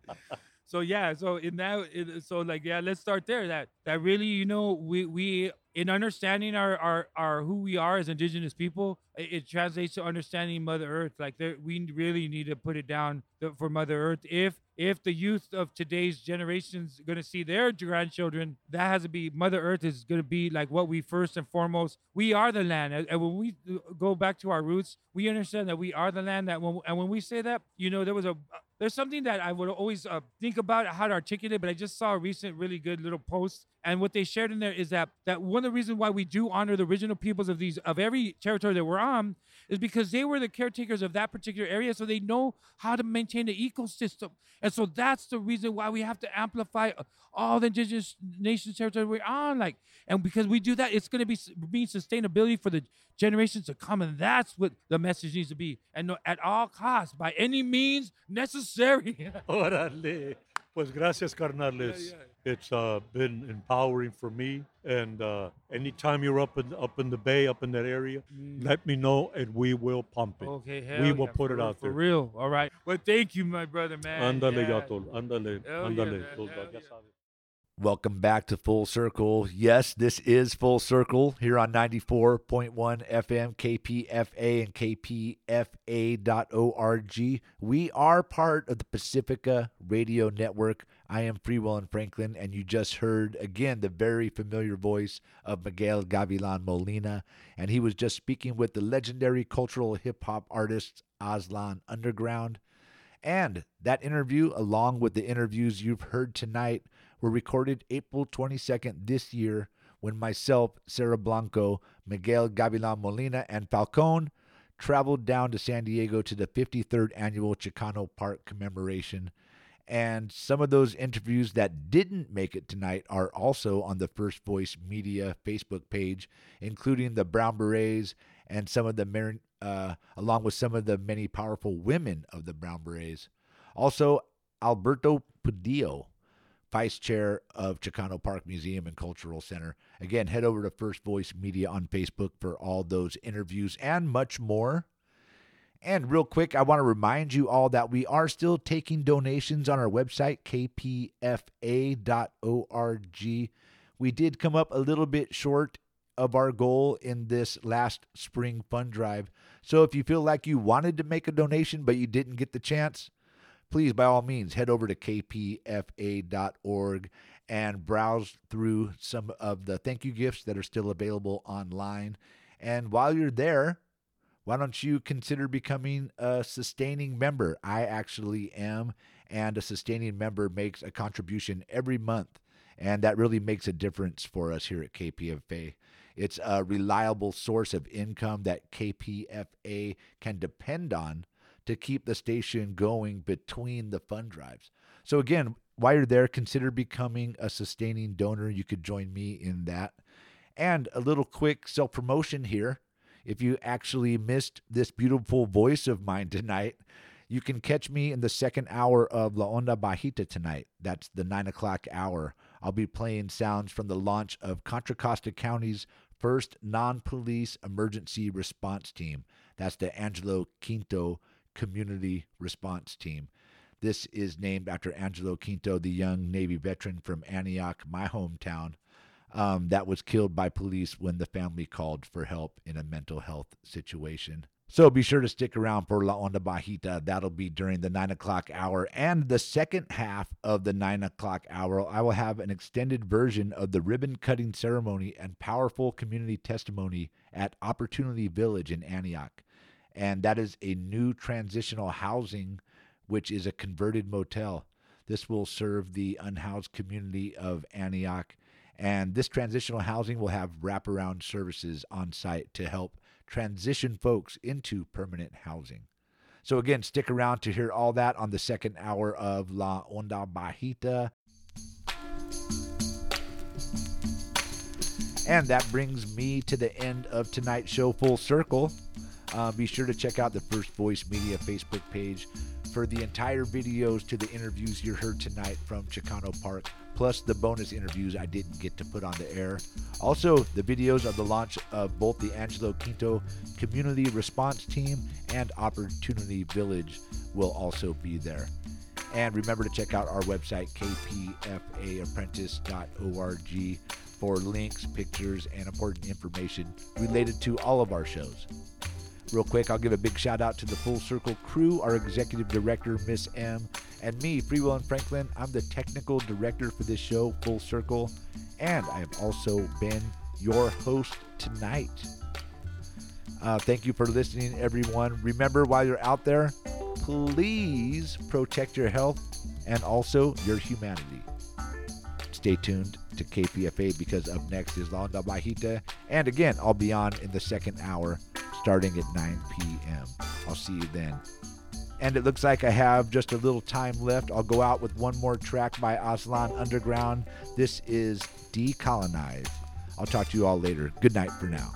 Speaker 10: So yeah, so in that, so like yeah, let's start there. That that really, you know, we we in understanding our our, our who we are as indigenous people, it, it translates to understanding Mother Earth. Like there, we really need to put it down th- for Mother Earth. If if the youth of today's generations going to see their grandchildren, that has to be Mother Earth is going to be like what we first and foremost. We are the land, and, when we go back to our roots, we understand that we are the land. That when and when we say that, you know, there was a there's something that I would always uh, think about how to articulate, but I just saw a recent really good little post, and what they shared in there is that that one the reasons why we do honor the original peoples of these of every territory that we're on is because they were the caretakers of that particular area, so they know how to maintain the ecosystem, and so that's the reason why we have to amplify all the indigenous nations territory we're on, like, and because we do that, it's going to be mean sustainability for the generations to come, and that's what the message needs to be, and no, at all costs, by any means necessary.
Speaker 6: Órale. Pues gracias, carnales. It's uh, been empowering for me. And uh, anytime you're up in up in the bay, up in that area, let me know, and we will pump it.
Speaker 10: Okay, hell
Speaker 6: we will
Speaker 10: yeah,
Speaker 6: put it
Speaker 10: real,
Speaker 6: out there for
Speaker 10: real. All right. Well, thank you, my brother, man.
Speaker 6: Ándale,
Speaker 10: Yeah.
Speaker 6: Ándale.
Speaker 10: Hell yeah,
Speaker 6: Ándale.
Speaker 1: Welcome back to Full Circle. Yes, this is Full Circle here on 94.1 FM, KPFA, and KPFA.org. We are part of the Pacifica Radio Network. I am Freewell and Franklin, and you just heard again the very familiar voice of Miguel Gavilan Molina, and he was just speaking with the legendary cultural hip hop artist Aztlan Underground. And that interview, along with the interviews you've heard tonight, were recorded April 22nd this year when myself, Sarah Blanco, Miguel Gavilan Molina, and Falcone traveled down to San Diego to the 53rd annual Chicano Park commemoration. And some of those interviews that didn't make it tonight are also on the First Voice Media Facebook page, including the Brown Berets and some of the uh, along with some of the many powerful women of the Brown Berets. Also, Alberto Padillo vice chair of Chicano Park Museum and Cultural Center. Again, head over to First Voice Media on Facebook for all those interviews and much more. And real quick, I want to remind you all that we are still taking donations on our website, kpfa.org. We did come up a little bit short of our goal in this last spring fund drive. So if you feel like you wanted to make a donation but you didn't get the chance, please, by all means, head over to kpfa.org and browse through some of the thank you gifts that are still available online. And while you're there, why don't you consider becoming a sustaining member? I actually am, and a sustaining member makes a contribution every month, and that really makes a difference for us here at KPFA. It's a reliable source of income that KPFA can depend on to keep the station going between the fund drives. So, again, while you're there, consider becoming a sustaining donor. You could join me in that. And a little quick self promotion here. If you actually missed this beautiful voice of mine tonight, you can catch me in the second hour of La Onda Bajita tonight. That's the nine o'clock hour. I'll be playing sounds from the launch of Contra Costa County's first non police emergency response team. That's the Angelo Quinto Community Response Team. This is named after Angelo Quinto, the young Navy veteran from Antioch, my hometown, um, that was killed by police when the family called for help in a mental health situation. So be sure to stick around for La Onda Bajita. That'll be during the nine o'clock hour. And the second half of the nine o'clock hour, I will have an extended version of the ribbon cutting ceremony and powerful community testimony at Opportunity Village in Antioch. And that is a new transitional housing, which is a converted motel. This will serve the unhoused community of Antioch. And this transitional housing will have wraparound services on site to help transition folks into permanent housing. So, again, stick around to hear all that on the second hour of La Onda Bajita. And that brings me to the end of tonight's show, Full Circle. Uh, be sure to check out the First Voice Media Facebook page for the entire videos to the interviews you heard tonight from Chicano Park, plus the bonus interviews I didn't get to put on the air. Also, the videos of the launch of both the Angelo Quinto Community Response Team and Opportunity Village will also be there. And remember to check out our website, kpfaapprentice.org, for links, pictures, and important information related to all of our shows. Real quick, I'll give a big shout out to the Full Circle crew, our executive director, Miss M, and me, Free Will and Franklin. I'm the technical director for this show, Full Circle, and I have also been your host tonight. Uh, thank you for listening, everyone. Remember, while you're out there, please protect your health and also your humanity. Stay tuned to KPFA because up next is La Bajita. And again, I'll be on in the second hour starting at 9 p.m. I'll see you then. And it looks like I have just a little time left. I'll go out with one more track by Aztlan Underground. This is Decolonized. I'll talk to you all later. Good night for now.